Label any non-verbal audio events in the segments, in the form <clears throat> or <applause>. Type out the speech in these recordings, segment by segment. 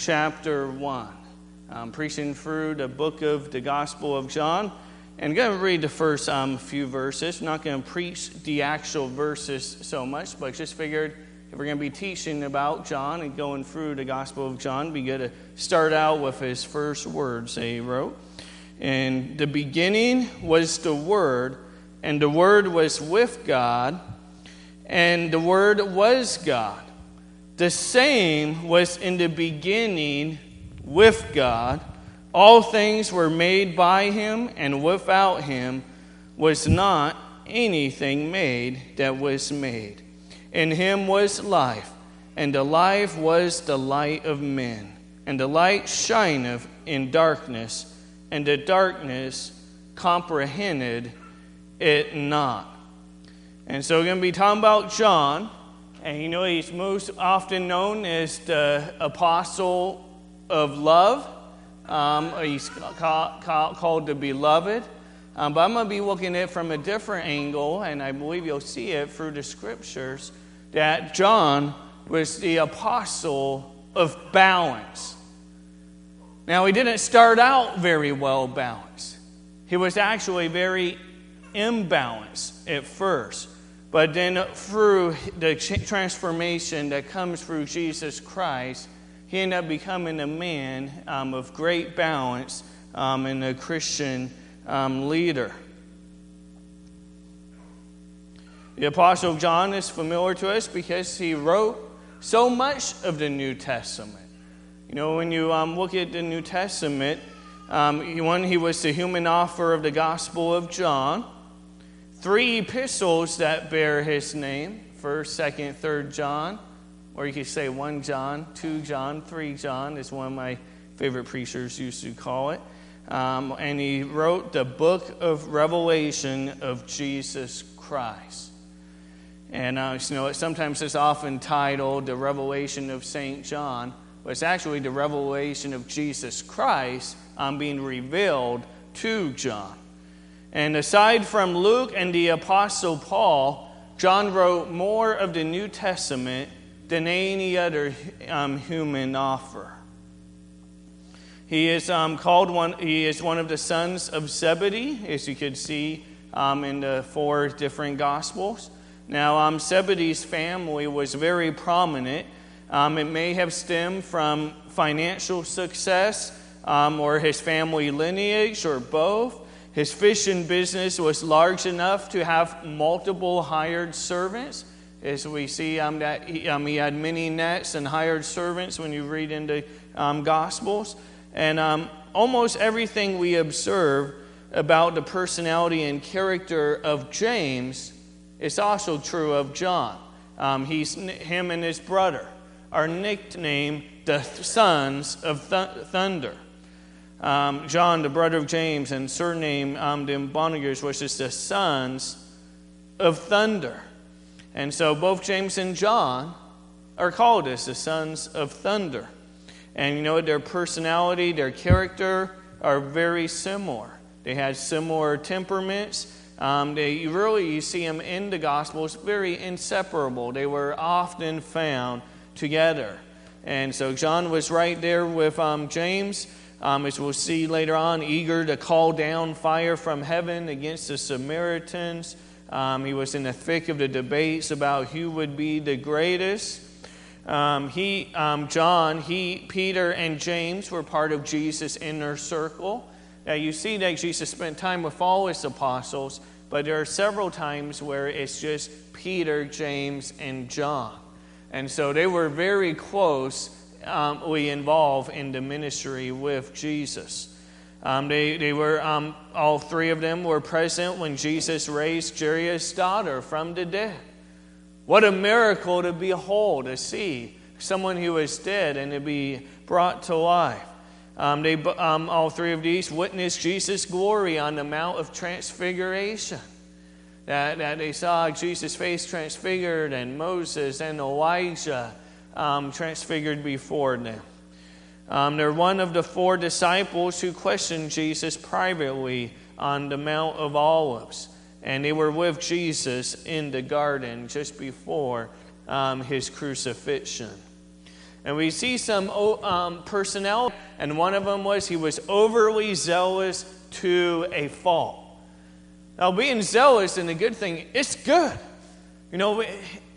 chapter 1. I'm preaching through the book of the Gospel of John. And I'm going to read the first um, few verses. I'm not going to preach the actual verses so much, but I just figured if we're going to be teaching about John and going through the Gospel of John, it'd to start out with his first words that he wrote. And the beginning was the Word, and the Word was with God, and the Word was God. The same was in the beginning with God. All things were made by him, and without him was not anything made that was made. In him was life, and the life was the light of men. And the light shineth in darkness, and the darkness comprehended it not. And so we're going to be talking about John, and you know he's most often known as the apostle of love. Um, he's called, called the beloved. Um, but I'm going to be looking at it from a different angle, and I believe you'll see it through the scriptures that John was the apostle of balance. Now, he didn't start out very well balanced, he was actually very imbalanced at first. But then, through the transformation that comes through Jesus Christ, he ended up becoming a man um, of great balance um, and a Christian um, leader. The Apostle John is familiar to us because he wrote so much of the New Testament. You know, when you um, look at the New Testament, um, one, he was the human author of the Gospel of John, three epistles that bear his name 1st, 2nd, 3rd John, or you could say 1 John, 2 John, 3 John is one of my favorite preachers used to call it. Um, and he wrote the book of Revelation of Jesus Christ. And uh, you know, sometimes it's often titled the Revelation of St. John, but it's actually the revelation of Jesus Christ um, being revealed to John. And aside from Luke and the Apostle Paul, John wrote more of the New Testament than any other um, human author. He is um, called one. He is one of the sons of Zebedee, as you could see um, in the four different Gospels. Now, um, Zebedee's family was very prominent. Um, it may have stemmed from financial success um, or his family lineage or both. His fishing business was large enough to have multiple hired servants. As we see um, that he, um, he, had many nets and hired servants when you read into um, Gospels. And um, almost everything we observe about the personality and character of James it's also true of John. Um, he's, him and his brother are nicknamed the sons of th- thunder. Um, John, the brother of James, and surname um, the Boanerges, which is the sons of thunder. And so both James and John are called as the sons of thunder. And you know, their personality, their character are very similar. They had similar temperaments. Um, they really, you see them in the Gospels, very inseparable. They were often found together. And so John was right there with um, James, um, as we'll see later on, eager to call down fire from heaven against the Samaritans. Um, he was in the thick of the debates about who would be the greatest. Um, he, um, John, he, Peter, and James were part of Jesus' inner circle. Now, you see that Jesus spent time with all his apostles, but there are several times where it's just Peter, James, and John. And so they were very close, um, we involve in the ministry with Jesus. Um, they, they were, um, all three of them were present when Jesus raised Jairus' daughter from the dead. What a miracle to behold, to see someone who was dead and to be brought to life. Um, they, um, all three of these witnessed Jesus' glory on the Mount of Transfiguration. That, that they saw Jesus' face transfigured and Moses and Elijah um, transfigured before them. Um, they're one of the four disciples who questioned Jesus privately on the Mount of Olives. And they were with Jesus in the garden just before um, his crucifixion. And we see some um, personnel, and one of them was he was overly zealous to a fault. Now, being zealous and a good thing, it's good. You know,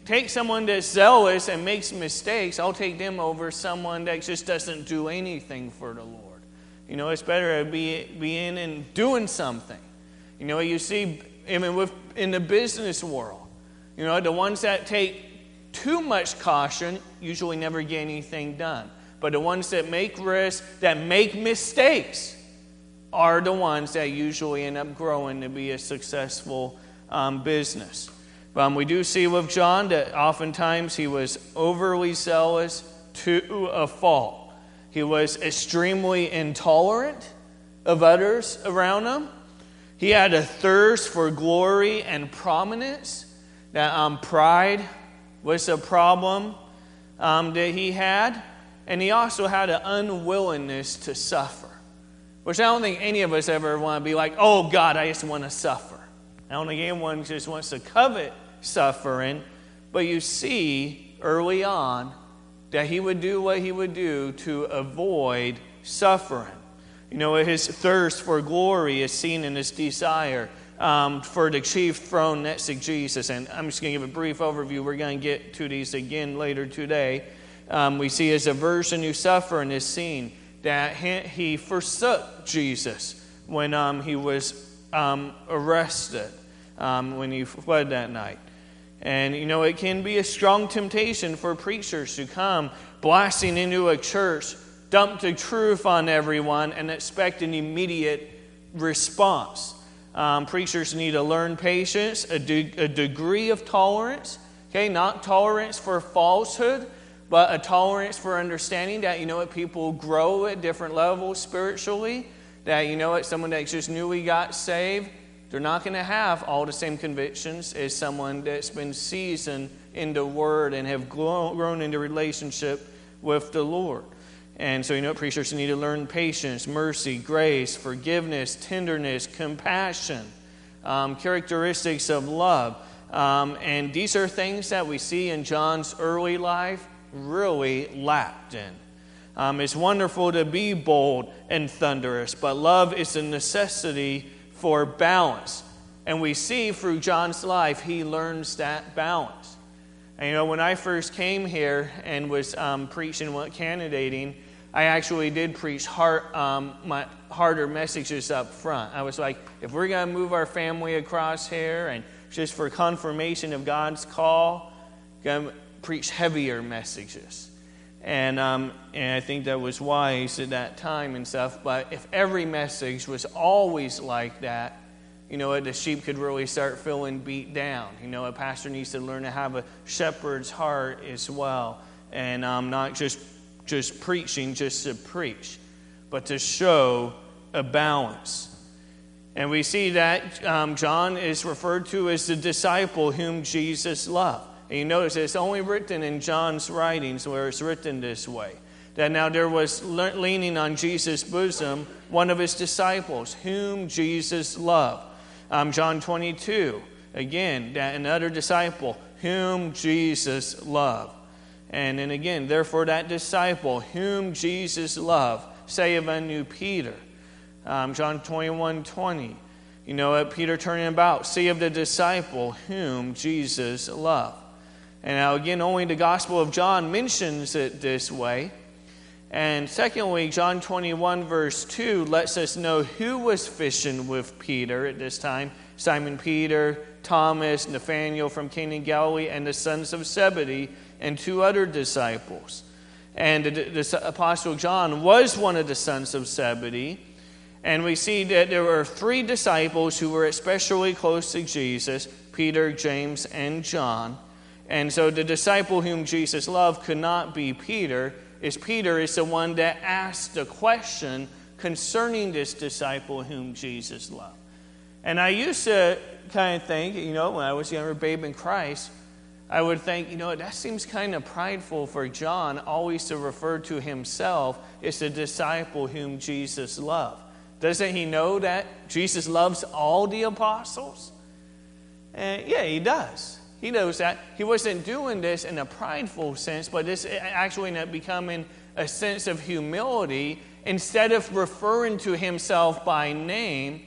take someone that's zealous and makes mistakes, I'll take them over someone that just doesn't do anything for the Lord. You know, it's better to be, be in and doing something. You know, you see, mean, with, in the business world, you know, the ones that take too much caution usually never get anything done. But the ones that make risks, that make mistakes, are the ones that usually end up growing to be a successful um, business. Um, we do see with John that oftentimes he was overly zealous to a fault. He was extremely intolerant of others around him. He had a thirst for glory and prominence. That um, pride was a problem um, that he had. And he also had an unwillingness to suffer, which I don't think any of us ever want to be like, oh God, I just want to suffer. I don't think anyone just wants to covet suffering, but you see early on that he would do what he would do to avoid suffering. You know, his thirst for glory is seen in his desire um, for the chief throne next to Jesus. And I'm just going to give a brief overview. We're going to get to these again later today. Um, we see his aversion to suffering is seen that he forsook Jesus when um, he was um, arrested, um, when he fled that night. And, you know, it can be a strong temptation for preachers to come blasting into a church, dump the truth on everyone, and expect an immediate response. Um, preachers need to learn patience, a, de- a degree of tolerance, okay, not tolerance for falsehood, but a tolerance for understanding that, you know what, people grow at different levels spiritually, that, you know what, someone that just newly got saved they're not going to have all the same convictions as someone that's been seasoned in the Word and have grown into relationship with the Lord. And so, you know, preachers need to learn patience, mercy, grace, forgiveness, tenderness, compassion, um, characteristics of love. Um, and these are things that we see in John's early life really lacked in. Um, it's wonderful to be bold and thunderous, but love is a necessity for balance. And we see through John's life, he learns that balance. And you know, when I first came here and was um, preaching, candidating, I actually did preach hard, um, my harder messages up front. I was like, if we're going to move our family across here and just for confirmation of God's call, going to preach heavier messages. And, um, and I think that was wise at that time and stuff. But if every message was always like that, you know, the sheep could really start feeling beat down. You know, a pastor needs to learn to have a shepherd's heart as well, and um, not just just preaching just to preach, but to show a balance. And we see that um, John is referred to as the disciple whom Jesus loved. And you notice it's only written in John's writings where it's written this way. That now there was leaning on Jesus' bosom one of his disciples, whom Jesus loved. Um, John 22, again, that another disciple, whom Jesus loved. And then again, therefore, that disciple, whom Jesus loved, say of unto Peter. Um, John 21, 20. You know, Peter turning about, say of the disciple whom Jesus loved. And now, again, only the Gospel of John mentions it this way. And secondly, John 21, verse 2, lets us know who was fishing with Peter at this time Simon Peter, Thomas, Nathanael from Cana Galilee, and the sons of Zebedee, and two other disciples. And the, the Apostle John was one of the sons of Zebedee. And we see that there were three disciples who were especially close to Jesus Peter, James, and John. And so the disciple whom Jesus loved could not be Peter, is Peter is the one that asked the question concerning this disciple whom Jesus loved. And I used to kind of think, you know, when I was a younger babe in Christ, I would think, you know, that seems kind of prideful for John always to refer to himself as the disciple whom Jesus loved. Doesn't he know that Jesus loves all the apostles? And yeah, he does. He knows that. He wasn't doing this in a prideful sense, but this actually ended up becoming a sense of humility. Instead of referring to himself by name,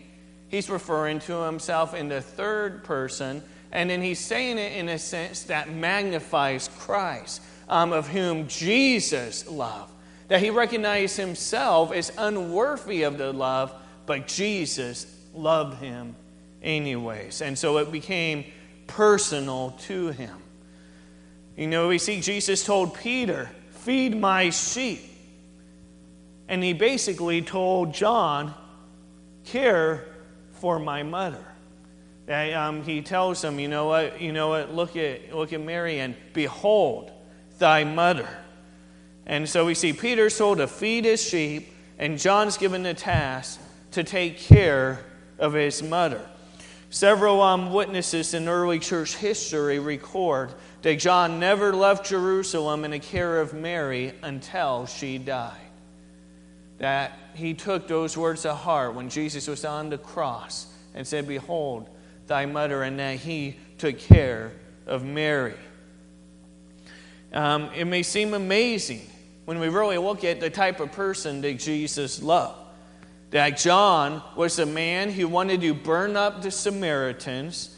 he's referring to himself in the third person. And then he's saying it in a sense that magnifies Christ, um, of whom Jesus loved. That he recognized himself as unworthy of the love, but Jesus loved him anyways. And so it became personal to him. You know, we see Jesus told Peter, Feed my sheep. And he basically told John, Care for my mother. And, um, he tells him, you know what, you know what, look at, look at Mary and behold thy mother. And so we see Peter's told to feed his sheep, and John's given the task to take care of his mother. Several um, witnesses in early church history record that John never left Jerusalem in the care of Mary until she died. That he took those words to heart when Jesus was on the cross and said, Behold, thy mother, and that he took care of Mary. Um, it may seem amazing when we really look at the type of person that Jesus loved that John was a man who wanted to burn up the Samaritans.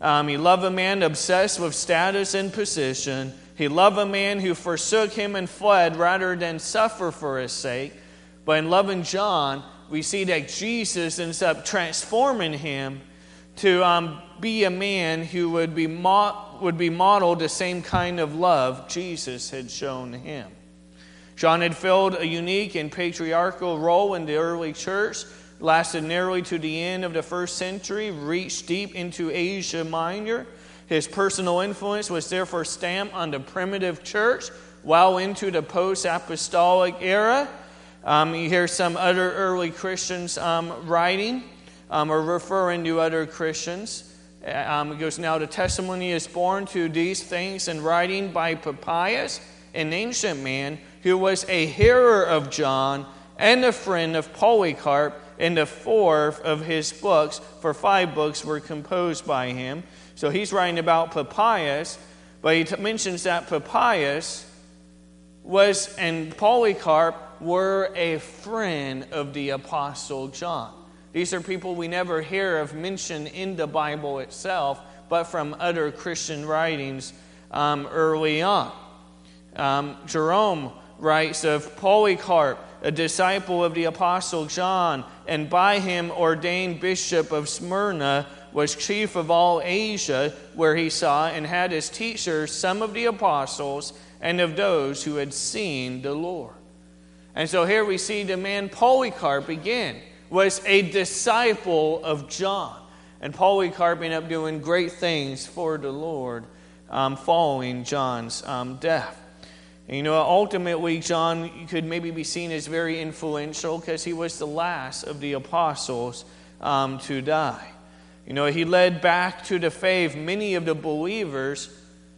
Um, he loved a man obsessed with status and position. He loved a man who forsook him and fled rather than suffer for his sake. But in loving John, we see that Jesus ends up transforming him to um, be a man who would be, mo- would be modeled the same kind of love Jesus had shown him. John had filled a unique and patriarchal role in the early church, lasted nearly to the end of the first century, reached deep into Asia Minor. His personal influence was therefore stamped on the primitive church well into the post apostolic era. Um, you hear some other early Christians um, writing um, or referring to other Christians. Um, it goes now, the testimony is born to these things in writing by Papias, an ancient man who was a hearer of John and a friend of Polycarp, and the four of his books, for five books were composed by him. So he's writing about Papias, but he t- mentions that Papias was and Polycarp were a friend of the Apostle John. These are people we never hear of mentioned in the Bible itself, but from other Christian writings um, early on. Um, Jerome writes of Polycarp, a disciple of the Apostle John, and by him ordained bishop of Smyrna, was chief of all Asia, where he saw and had as teachers some of the apostles and of those who had seen the Lord. And so here we see the man Polycarp again was a disciple of John. And Polycarp ended up doing great things for the Lord um, following John's um, death. And you know, ultimately, John could maybe be seen as very influential because he was the last of the apostles um, to die. You know, he led back to the faith many of the believers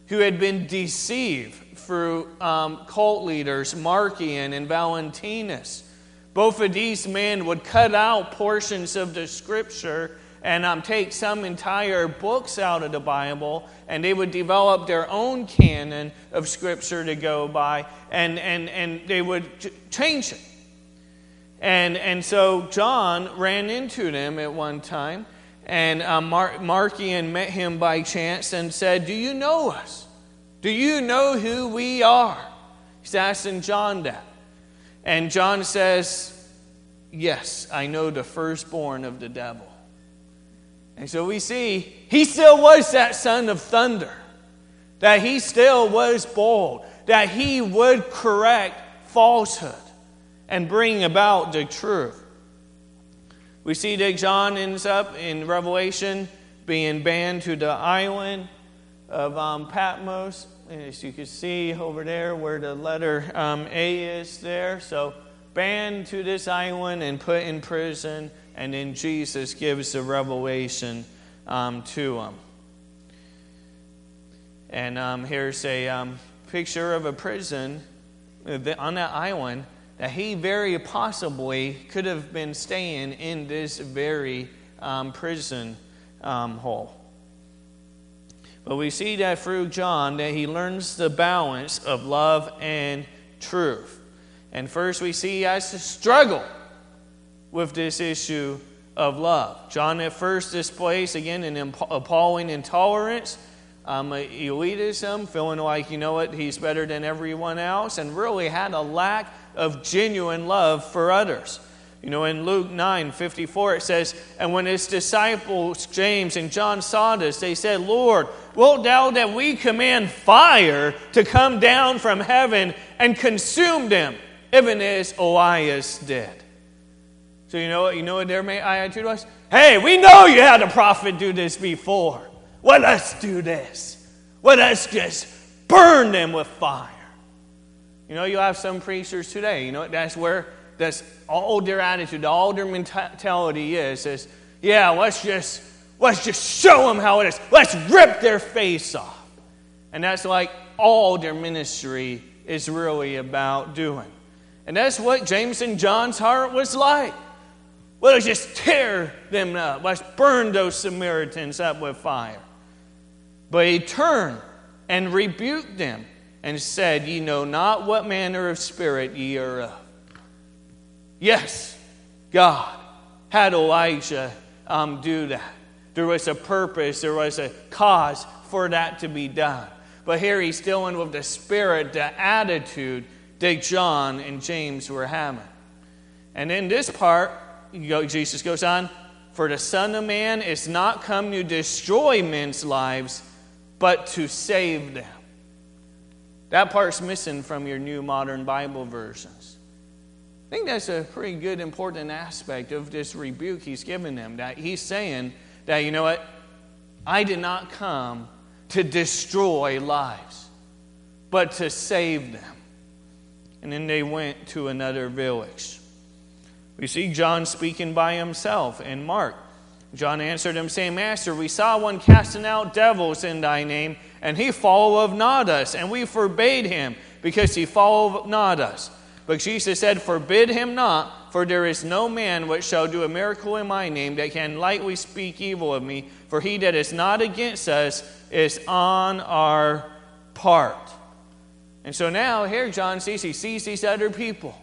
who had been deceived through um, cult leaders, Marcion and Valentinus. Both of these men would cut out portions of the scripture and um, take some entire books out of the Bible, and they would develop their own canon of Scripture to go by, and, and, and they would change it. And, and so John ran into them at one time, and um, Mar- Marcion met him by chance and said, Do you know us? Do you know who we are? He's asking John that. And John says, Yes, I know the firstborn of the devil. And so we see he still was that son of thunder, that he still was bold, that he would correct falsehood and bring about the truth. We see that John ends up in Revelation being banned to the island of um, Patmos. As you can see over there where the letter um, A is there. So, banned to this island and put in prison and then Jesus gives the revelation um, to him. And um, here's a um, picture of a prison uh, on that island that he very possibly could have been staying in this very um, prison um, hole. But we see that through John that he learns the balance of love and truth. And first we see has to struggle with this issue of love. John at first displays, again, an appalling intolerance, um, elitism, feeling like, you know what, he's better than everyone else, and really had a lack of genuine love for others. You know, in Luke 9 54, it says, And when his disciples, James and John, saw this, they said, Lord, wilt thou that we command fire to come down from heaven and consume them, even as Elias did? So, you know what? You know what their attitude was? Hey, we know you had a prophet do this before. Let us do this. Let us just burn them with fire. You know, you have some preachers today, you know, that's where that's all their attitude, all their mentality is, is yeah, let's just let's just show them how it is. Let's rip their face off. And that's like all their ministry is really about doing. And that's what James and John's heart was like. Let's just tear them up. Let's burn those Samaritans up with fire. But he turned and rebuked them and said, Ye know not what manner of spirit ye are of. Yes, God had Elijah um, do that. There was a purpose, there was a cause for that to be done. But here he's dealing with the spirit, the attitude that John and James were having. And in this part, Jesus goes on, For the Son of Man is not come to destroy men's lives, but to save them. That part's missing from your new modern Bible versions. I think that's a pretty good, important aspect of this rebuke he's giving them. That he's saying that, you know what? I did not come to destroy lives, but to save them. And then they went to another village. We see John speaking by himself in Mark. John answered him, saying, Master, we saw one casting out devils in thy name, and he followed not us, and we forbade him, because he followed not us. But Jesus said, Forbid him not, for there is no man which shall do a miracle in my name that can lightly speak evil of me, for he that is not against us is on our part. And so now here John sees, he sees these other people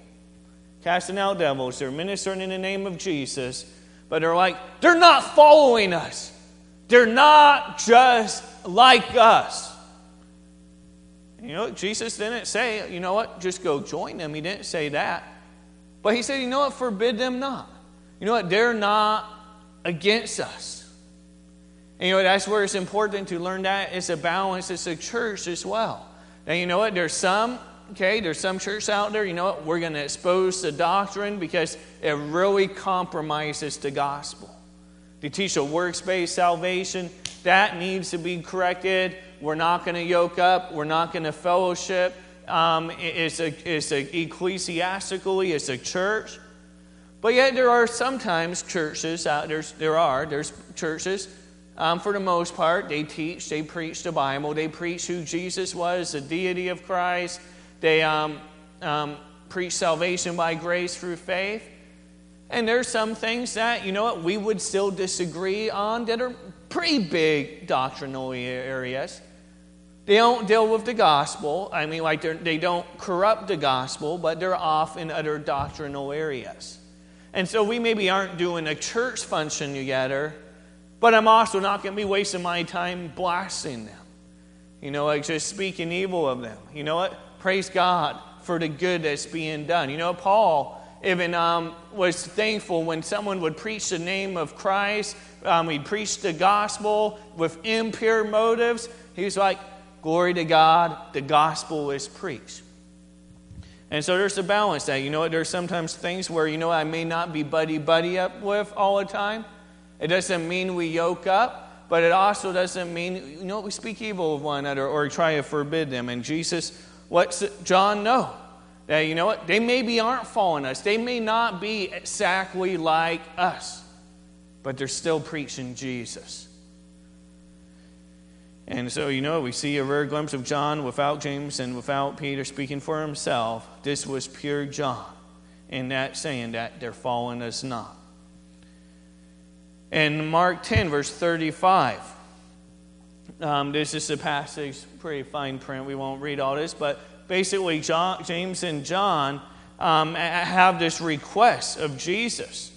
casting out devils, they're ministering in the name of Jesus, but they're like, they're not following us. They're not just like us. You know, Jesus didn't say, you know what, just go join them. He didn't say that. But he said, you know what, forbid them not. You know what, they're not against us. And you know, that's where it's important to learn that it's a balance, it's a church as well. And you know what, there's some, okay, there's some church out there, you know what, we're going to expose the doctrine because it really compromises the gospel. They teach a works based salvation, that needs to be corrected. We're not going to yoke up. We're not going to fellowship. Um, it's, a, it's a ecclesiastically, it's a church. But yet there are sometimes churches out there. There are there's churches. Um, for the most part, they teach, they preach the Bible, they preach who Jesus was, the deity of Christ. They um, um, preach salvation by grace through faith. And there's some things that, you know what, we would still disagree on that are pretty big doctrinal areas. They don't deal with the gospel. I mean, like they don't corrupt the gospel, but they're off in other doctrinal areas. And so we maybe aren't doing a church function together, but I'm also not going to be wasting my time blasting them. You know, like just speaking evil of them. You know what? Praise God for the good that's being done. You know, Paul even um, was thankful when someone would preach the name of Christ. Um, he'd preach the gospel with impure motives. He was like, Glory to God, the gospel is preached. And so there's a balance that, you know what, there's sometimes things where, you know, I may not be buddy buddy up with all the time. It doesn't mean we yoke up, but it also doesn't mean, you know, we speak evil of one another or try to forbid them. And Jesus, what's John know? That, you know what, they maybe aren't following us. They may not be exactly like us, but they're still preaching Jesus. And so, you know, we see a rare glimpse of John without James and without Peter speaking for himself. This was pure John in that saying that they're following us not. In Mark 10, verse 35, Um, this is a passage, pretty fine print. We won't read all this, but basically, John, James and John um, have this request of Jesus.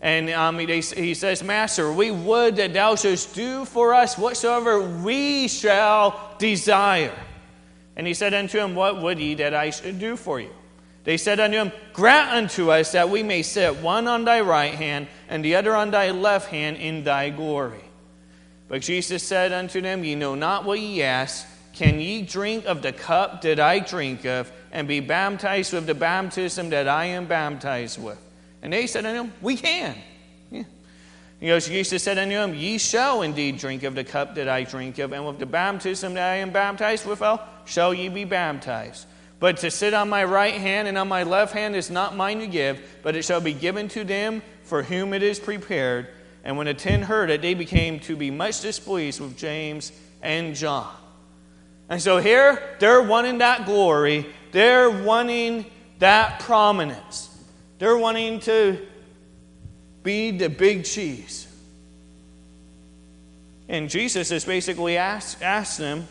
And um, he, he says, Master, we would that thou shouldst do for us whatsoever we shall desire. And he said unto him, What would ye that I should do for you? They said unto him, Grant unto us that we may sit one on thy right hand and the other on thy left hand in thy glory. But Jesus said unto them, Ye know not what ye ask. Can ye drink of the cup that I drink of, and be baptized with the baptism that I am baptized with? And they said unto him, We can. Yeah. He goes, Jesus said unto him, Ye shall indeed drink of the cup that I drink of, and with the baptism that I am baptized withal, shall ye be baptized. But to sit on my right hand and on my left hand is not mine to give, but it shall be given to them for whom it is prepared. And when the ten heard it, they became to be much displeased with James and John. And so here, they're wanting that glory, they're wanting that prominence, they're wanting to be the big cheese. And Jesus has basically asked, asked them,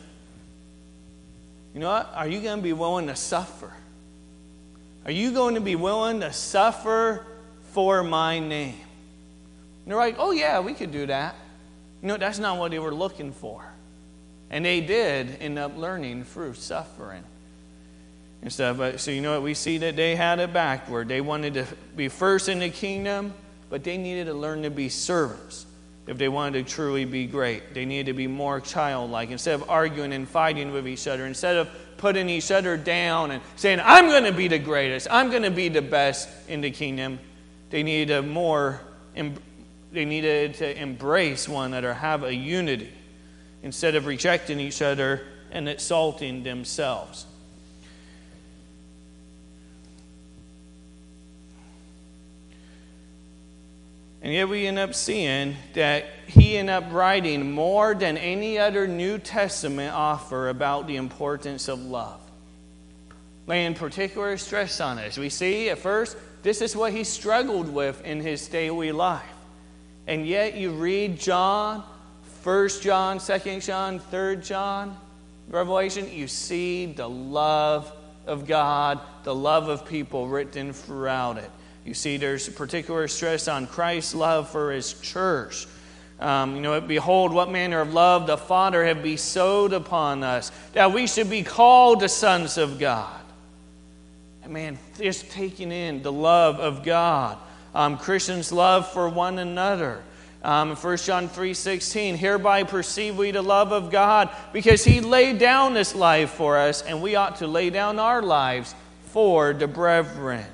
you know what? Are you going to be willing to suffer? Are you going to be willing to suffer for my name? And they're like, oh, yeah, we could do that. Know, that's not what they were looking for. And they did end up learning through suffering and stuff. But so you know what? We see that they had it backward. They wanted to be first in the kingdom, but they needed to learn to be servants if they wanted to truly be great. They needed to be more childlike. Instead of arguing and fighting with each other, instead of putting each other down and saying, I'm going to be the greatest, I'm going to be the best in the kingdom, they needed a more, they needed to embrace one another, have a unity, instead of rejecting each other and exalting themselves. And yet we end up seeing that he ended up writing more than any other New Testament offer about the importance of love. Laying particular stress on it. As we see at first, this is what he struggled with in his daily life. And yet you read John, 1 John, 2 John, 3 John, Revelation, you see the love of God, the love of people written throughout it. You see, there's particular stress on Christ's love for his church. Um, you know, behold, what manner of love the Father have bestowed upon us, that we should be called the sons of God. And man, just taking in the love of God. Um, Christians' love for one another. Um, 1 John 3.16, hereby perceive we the love of God, because he laid down this life for us, and we ought to lay down our lives for the brethren.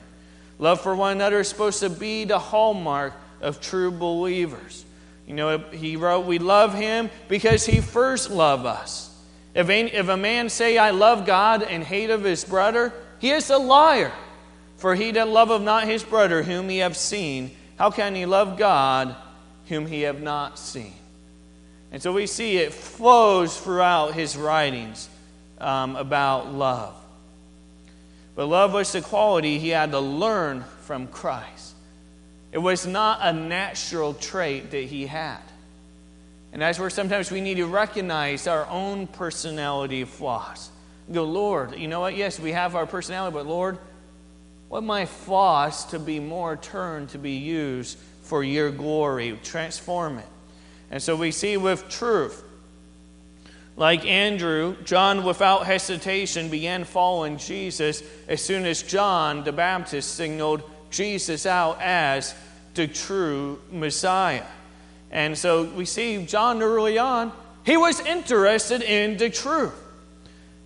Love for one another is supposed to be the hallmark of true believers. You know, he wrote, We love him because he first loved us. If a man say, I love God and hate of his brother, he is a liar. For he that loveth not his brother whom he have seen, how can he love God whom he have not seen? And so we see it flows throughout his writings um, about love. But love was the quality he had to learn from Christ. It was not a natural trait that he had. And that's where sometimes we need to recognize our own personality flaws. Go, Lord, you know what? Yes, we have our personality, but Lord, what my flaws to be more turned to be used for your glory? Transform it. And so we see with truth like Andrew, John, without hesitation, began following Jesus as soon as John the Baptist signaled Jesus out as the true Messiah. And so we see John early on, he was interested in the truth.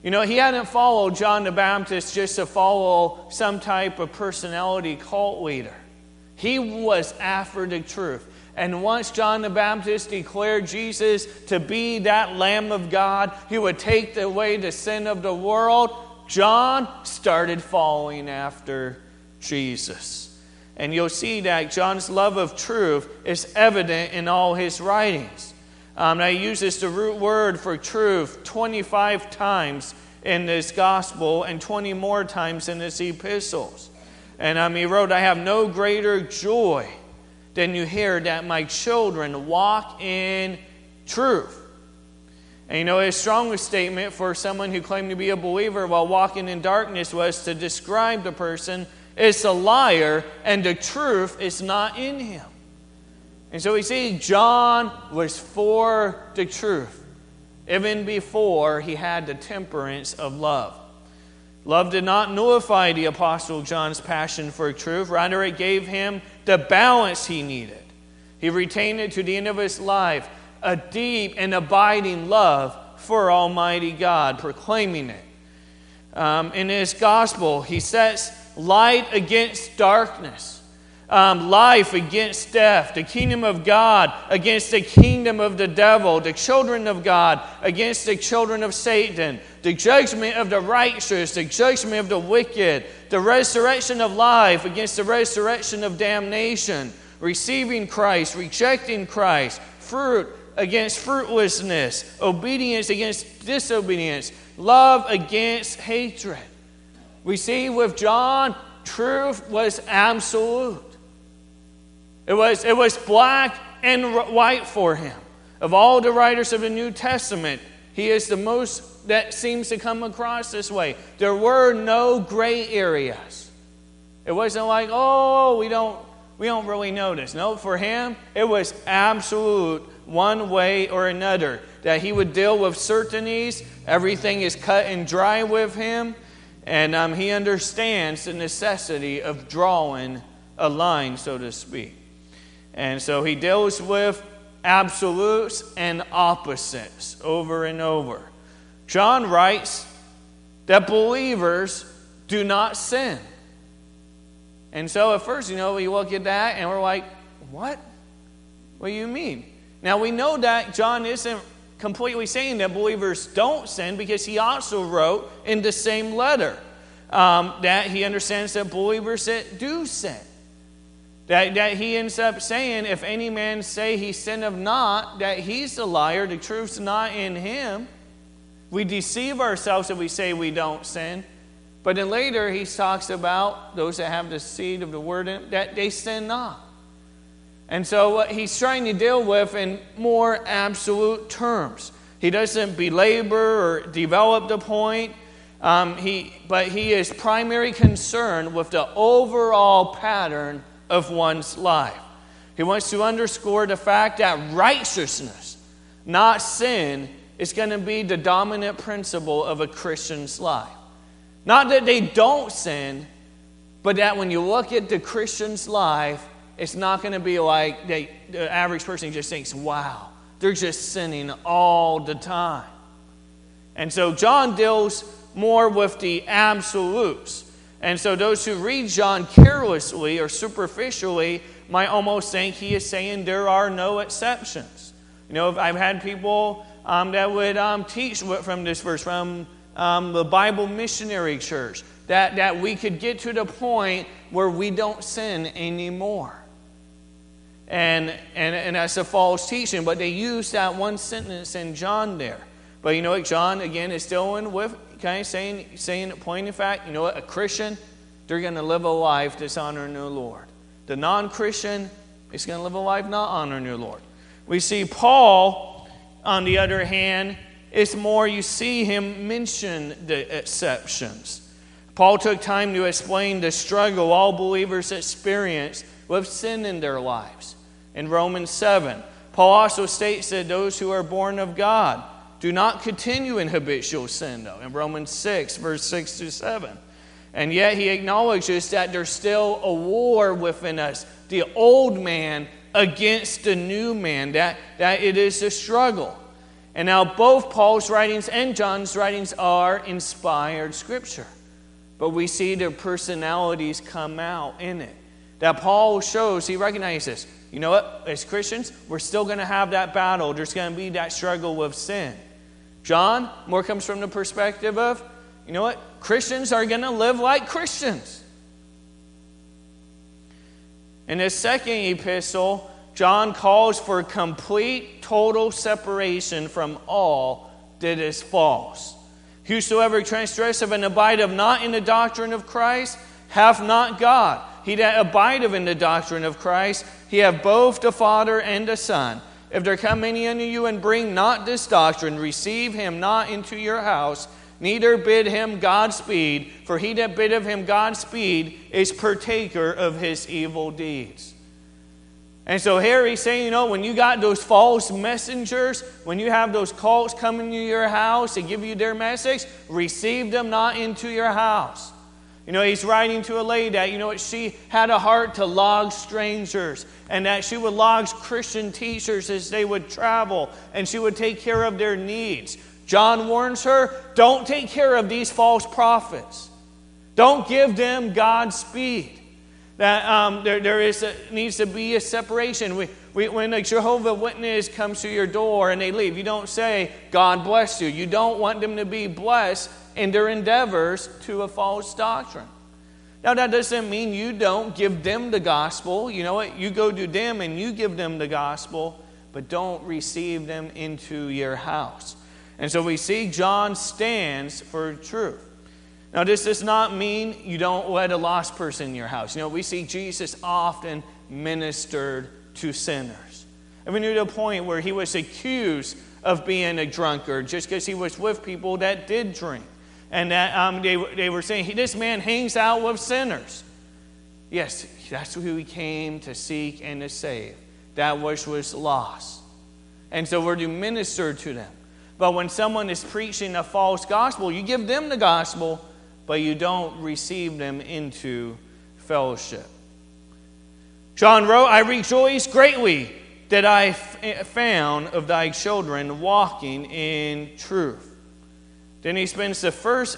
You know, he hadn't followed John the Baptist just to follow some type of personality cult leader. He was after the truth. And once John the Baptist declared Jesus to be that Lamb of God who would take away the sin of the world, John started following after Jesus. And you'll see that John's love of truth is evident in all his writings. Um, now, he uses the root word for truth 25 times in this gospel and 20 more times in his epistles. And um, he wrote, I have no greater joy than you hear that my children walk in truth. And you know, his strongest statement for someone who claimed to be a believer while walking in darkness was to describe the person as a liar and the truth is not in him. And so we see John was for the truth, even before he had the temperance of love. Love did not nullify the Apostle John's passion for truth, rather, it gave him the balance he needed. He retained it to the end of his life, a deep and abiding love for Almighty God, proclaiming it. Um, in his gospel, he sets light against darkness um, life against death, the kingdom of God against the kingdom of the devil, the children of God against the children of Satan, the judgment of the righteous, the judgment of the wicked, the resurrection of life against the resurrection of damnation, receiving Christ, rejecting Christ, fruit against fruitlessness, obedience against disobedience, love against hatred. We see with John, truth was absolute. It was, it was black and white for him. Of all the writers of the New Testament, he is the most that seems to come across this way. There were no gray areas. It wasn't like, oh, we don't, we don't really notice. No, for him, it was absolute one way or another. That he would deal with certainties. Everything is cut and dry with him. And um, he understands the necessity of drawing a line, so to speak. And so he deals with absolutes and opposites over and over. John writes that believers do not sin. And so at first, you know, we look at that and we're like, what? What do you mean? Now we know that John isn't completely saying that believers don't sin because he also wrote in the same letter um, that he understands that believers do sin. That, that he ends up saying, if any man say he sinneth not, that he's a liar, the truth's not in him. We deceive ourselves if we say we don't sin. But then later he talks about those that have the seed of the word that they sin not. And so what he's trying to deal with in more absolute terms. He doesn't belabor or develop the point. Um, he, but he is primary concerned with the overall pattern of one's life. He wants to underscore the fact that righteousness, not sin, is going to be the dominant principle of a Christian's life. Not that they don't sin, but that when you look at the Christian's life, it's not going to be like they, the average person just thinks, wow, they're just sinning all the time. And so John deals more with the absolutes. And so those who read John carelessly or superficially might almost think he is saying there are no exceptions. You know, I've had people um, that would um, teach from this verse, from um, the Bible Missionary Church, that, that we could get to the point where we don't sin anymore. And, and, and that's a false teaching, but they use that one sentence in John there. But you know what? John, again, is still in with okay, saying, saying, pointing fact, you know what? A Christian, they're going to live a life dishonoring honoring the Lord. The non Christian is going to live a life not honoring the Lord. We see Paul, on the other hand, it's more you see him mention the exceptions. Paul took time to explain the struggle all believers experience with sin in their lives. In Romans 7, Paul also states that those who are born of God do not continue in habitual sin, though, in Romans 6, verse 6 to 7. And yet he acknowledges that there's still a war within us, the old man against the new man, that, that it is a struggle. And now both Paul's writings and John's writings are inspired scripture. But we see their personalities come out in it. That Paul shows, he recognizes, you know what, as Christians, we're still going to have that battle. There's going to be that struggle with sin. John more comes from the perspective of, you know what? Christians are going to live like Christians. In his second epistle, John calls for complete, total separation from all that is false. Whosoever transgresseth and abideth not in the doctrine of Christ hath not God. He that abideth in the doctrine of Christ, he hath both the Father and the Son. If there come any unto you and bring not this doctrine, receive him not into your house, neither bid him Godspeed, for he that biddeth him Godspeed is partaker of his evil deeds. And so here he's saying, you know, when you got those false messengers, when you have those cults coming to your house and give you their message, receive them not into your house. You know, he's writing to a lady that, you know, she had a heart to log strangers and that she would log Christian teachers as they would travel and she would take care of their needs. John warns her don't take care of these false prophets, don't give them Godspeed. That um, there, there is a, needs to be a separation. We, when a Jehovah Witness comes to your door and they leave, you don't say, God bless you. You don't want them to be blessed in their endeavors to a false doctrine. Now, that doesn't mean you don't give them the gospel. You know what? You go to them and you give them the gospel, but don't receive them into your house. And so we see John stands for truth. Now, this does not mean you don't let a lost person in your house. You know, we see Jesus often ministered to sinners. We knew to a point where he was accused of being a drunkard just because he was with people that did drink. And that, um, they, they were saying, this man hangs out with sinners. Yes, that's who he came to seek and to save. That which was lost. And so we're to minister to them. But when someone is preaching a false gospel, you give them the gospel, but you don't receive them into fellowship. John wrote, I rejoice greatly that I eh, found of thy children walking in truth. Then he spends the first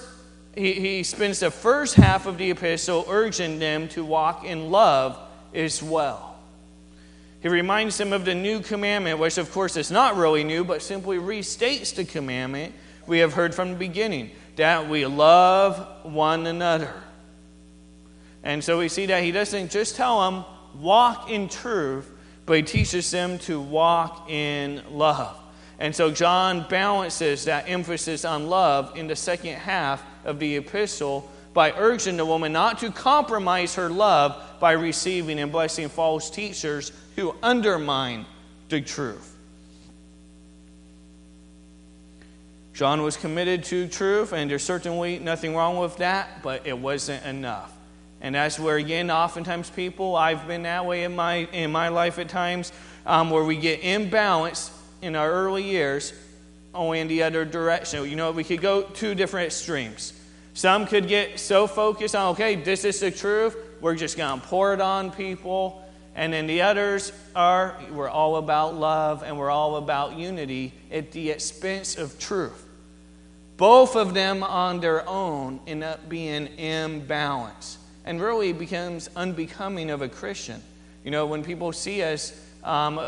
he, he spends the first half of the epistle urging them to walk in love as well. He reminds them of the new commandment, which of course is not really new, but simply restates the commandment we have heard from the beginning that we love one another. And so we see that he doesn't just tell them, walk in truth, but he teaches them to walk in love. And so John balances that emphasis on love in the second half of the epistle by urging the woman not to compromise her love by receiving and blessing false teachers who undermine the truth. John was committed to truth, and there's certainly nothing wrong with that, but it wasn't enough. And that's where, again, oftentimes people, I've been that way in my, in my life at times, um, where we get imbalanced in our early years only in the other direction. You know, we could go two different extremes. Some could get so focused on, okay, this is the truth, we're just going to pour it on people. And then the others are, we're all about love and we're all about unity at the expense of truth. Both of them on their own end up being imbalanced and really becomes unbecoming of a Christian. You know, when people see us um,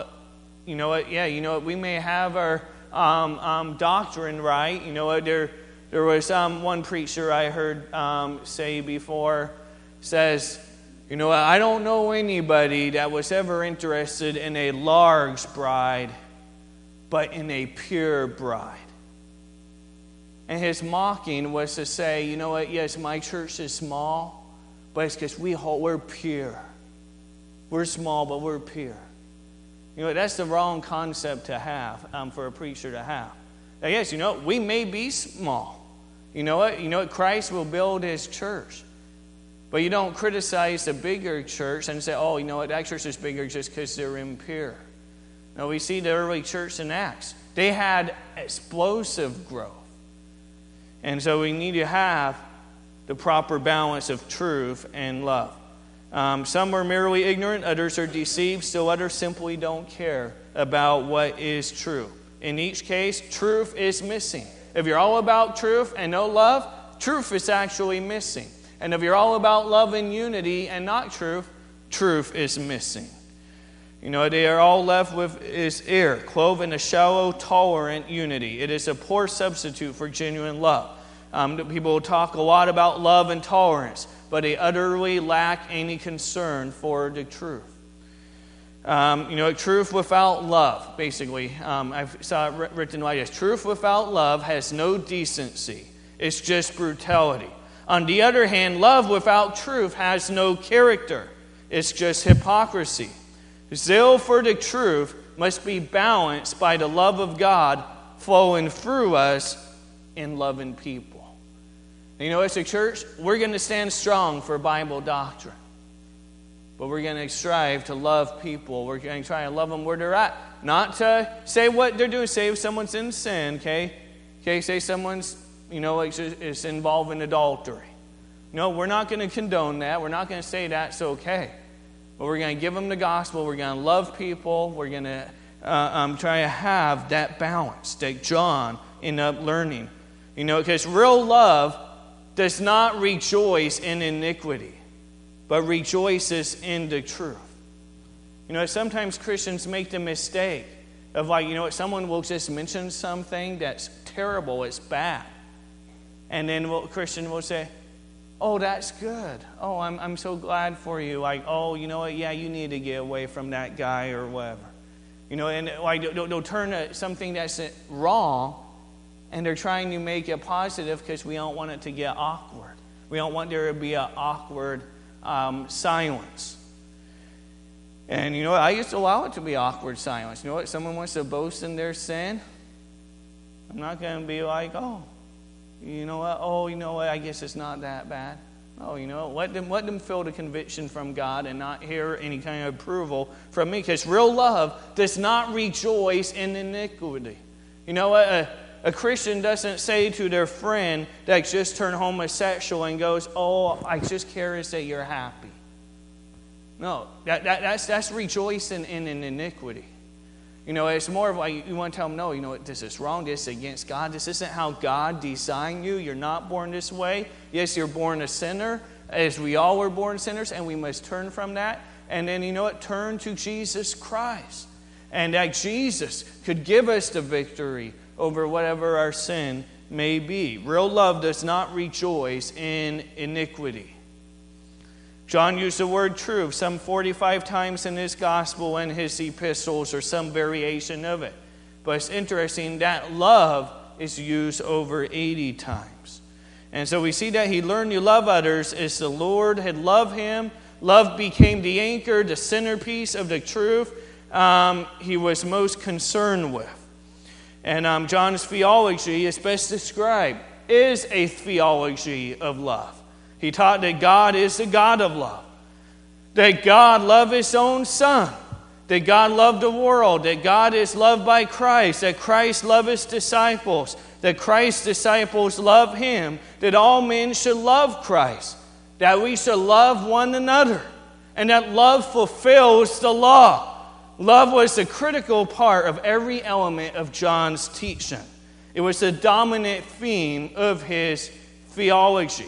you know what? Yeah, you know what? We may have our um, um, doctrine right. You know what? There, there was um, one preacher I heard um, say before says, you know, what, I don't know anybody that was ever interested in a large bride, but in a pure bride. And his mocking was to say, you know what? Yes, my church is small, but it's because we hold, we're pure. We're small, but we're pure. You know, that's the wrong concept to have um, for a preacher to have. Now, yes, you know, we may be small. You know what? You know what? Christ will build his church. But you don't criticize the bigger church and say, oh, you know what? That church is bigger just because they're impure. Now, we see the early church in Acts. They had explosive growth. And so we need to have the proper balance of truth and love. Um, some are merely ignorant, others are deceived, still others simply don't care about what is true. In each case, truth is missing. If you're all about truth and no love, truth is actually missing. And if you're all about love and unity and not truth, truth is missing. You know, they are all left with is air, clove in a shallow, tolerant unity. It is a poor substitute for genuine love. Um, people talk a lot about love and tolerance but they utterly lack any concern for the truth. Um, you know, truth without love, basically. Um, I saw it written like this Truth without love has no decency, it's just brutality. On the other hand, love without truth has no character, it's just hypocrisy. Zeal for the truth must be balanced by the love of God flowing through us in loving people. You know, as a church, we're going to stand strong for Bible doctrine. But we're going to strive to love people. We're going to try to love them where they're at. Not to say what they're doing, say if someone's in sin, okay? Okay, say someone's, you know, it's, involved in adultery. No, we're not going to condone that. We're not going to say that's okay. But we're going to give them the gospel. We're going to love people. We're going to uh, um, try to have that balance that John ended up learning. You know, because real love does not rejoice in iniquity but rejoices in the truth. You know, sometimes Christians make the mistake of like, you know, what, someone will just mention something that's terrible, it's bad. And then a Christian will say, Oh, that's good. Oh, I'm, I'm so glad for you. Like, oh, you know what? Yeah, you need to get away from that guy or whatever. You know, and like they'll, they'll turn to something that's wrong and they're trying to make it positive because we don't want it to get awkward. We don't want there to be an awkward um, silence. And you know what? I used to allow it to be awkward silence. You know what? Someone wants to boast in their sin. I'm not going to be like, oh, you know what? Oh, you know what? I guess it's not that bad. Oh, you know, let them let them feel the conviction from God and not hear any kind of approval from me. Because real love does not rejoice in iniquity. You know what? A, a Christian doesn't say to their friend that just turned homosexual and goes, Oh, I just care to say you're happy. No, that, that, that's, that's rejoicing in an iniquity. You know, it's more of like you want to tell them, no, you know what, this is wrong. This is against God. This isn't how God designed you. You're not born this way. Yes, you're born a sinner, as we all were born sinners, and we must turn from that. And then, you know what, turn to Jesus Christ. And that Jesus could give us the victory over whatever our sin may be. Real love does not rejoice in iniquity. John used the word truth some 45 times in his gospel and his epistles, or some variation of it. But it's interesting that love is used over 80 times. And so we see that he learned to love others as the Lord had loved him. Love became the anchor, the centerpiece of the truth um, he was most concerned with. And um, John's theology is best described is a theology of love. He taught that God is the God of love, that God loved his own son, that God loved the world, that God is loved by Christ, that Christ loved his disciples, that Christ's disciples love him, that all men should love Christ, that we should love one another, and that love fulfills the law. Love was the critical part of every element of John's teaching. It was the dominant theme of his theology.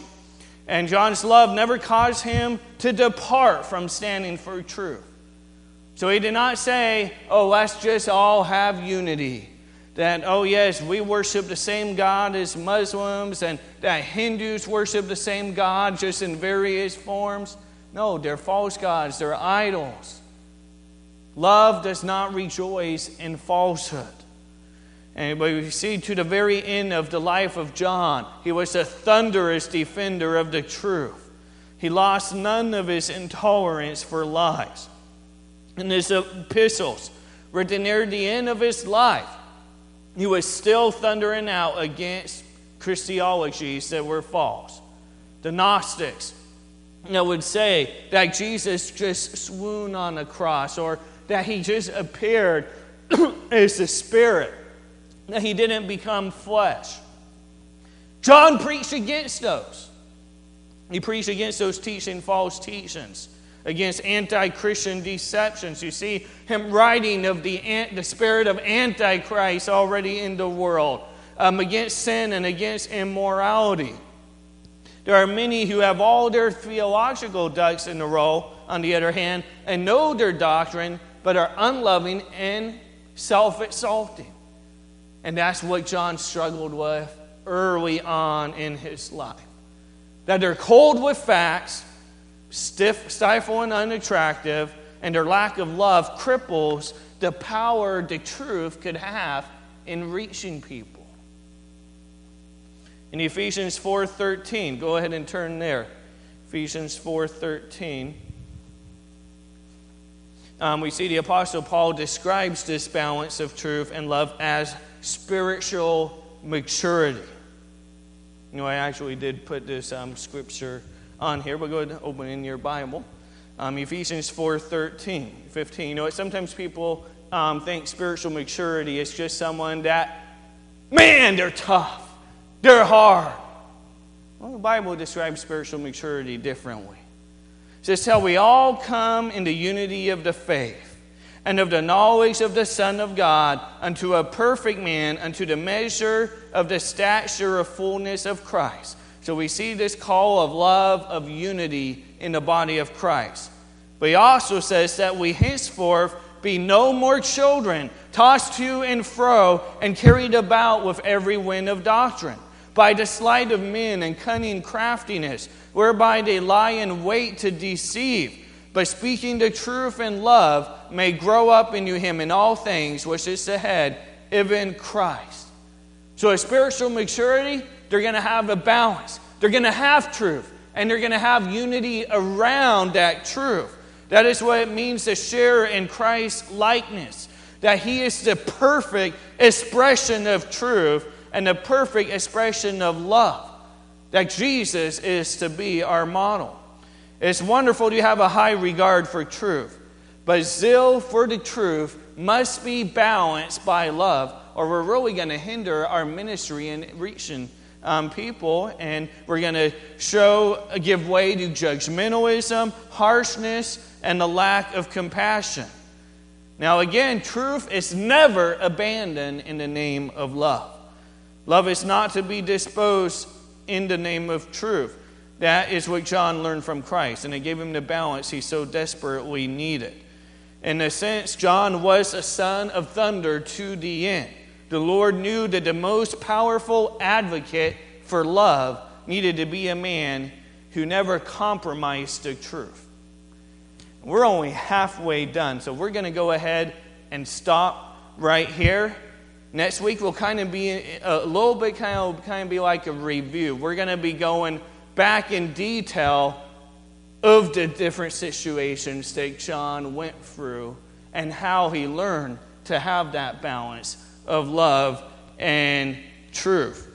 And John's love never caused him to depart from standing for truth. So he did not say, oh, let's just all have unity. That, oh, yes, we worship the same God as Muslims, and that Hindus worship the same God just in various forms. No, they're false gods, they're idols. Love does not rejoice in falsehood. And we see to the very end of the life of John, he was a thunderous defender of the truth. He lost none of his intolerance for lies. In his epistles, written near the end of his life, he was still thundering out against Christologies that were false. The Gnostics that would say that Jesus just swooned on the cross or that he just appeared <clears throat> as the Spirit, that he didn't become flesh. John preached against those. He preached against those teaching false teachings, against anti Christian deceptions. You see him writing of the, the spirit of Antichrist already in the world, um, against sin and against immorality. There are many who have all their theological ducks in a row, on the other hand, and know their doctrine, but are unloving and self exalting. And that's what John struggled with early on in his life. That they're cold with facts, stiff, stifle, and unattractive, and their lack of love cripples the power the truth could have in reaching people. In Ephesians 4:13, go ahead and turn there. Ephesians 4:13. Um, we see the Apostle Paul describes this balance of truth and love as spiritual maturity. You know, I actually did put this um, scripture on here, but go ahead and open in your Bible. Um, Ephesians 4 13, 15. You know, sometimes people um, think spiritual maturity is just someone that, man, they're tough, they're hard. Well, the Bible describes spiritual maturity differently. Says, Till we all come in the unity of the faith and of the knowledge of the Son of God unto a perfect man, unto the measure of the stature of fullness of Christ. So we see this call of love, of unity in the body of Christ. But he also says that we henceforth be no more children, tossed to and fro and carried about with every wind of doctrine, by the sleight of men and cunning craftiness, whereby they lie in wait to deceive. But speaking the truth in love, may grow up into him in all things, which is the head, even Christ. So, a spiritual maturity, they're going to have a balance. They're going to have truth, and they're going to have unity around that truth. That is what it means to share in Christ's likeness. That He is the perfect expression of truth and the perfect expression of love. That Jesus is to be our model. It's wonderful to have a high regard for truth, but zeal for the truth must be balanced by love, or we're really going to hinder our ministry in reaching um, people, and we're going to show, give way to judgmentalism, harshness, and the lack of compassion. Now, again, truth is never abandoned in the name of love. Love is not to be disposed in the name of truth. That is what John learned from Christ, and it gave him the balance he so desperately needed. In a sense, John was a son of thunder to the end. The Lord knew that the most powerful advocate for love needed to be a man who never compromised the truth. We're only halfway done, so we're going to go ahead and stop right here. Next week will kind of be a little bit kind of kind of be like a review. We're going to be going back in detail of the different situations that John went through and how he learned to have that balance of love and truth.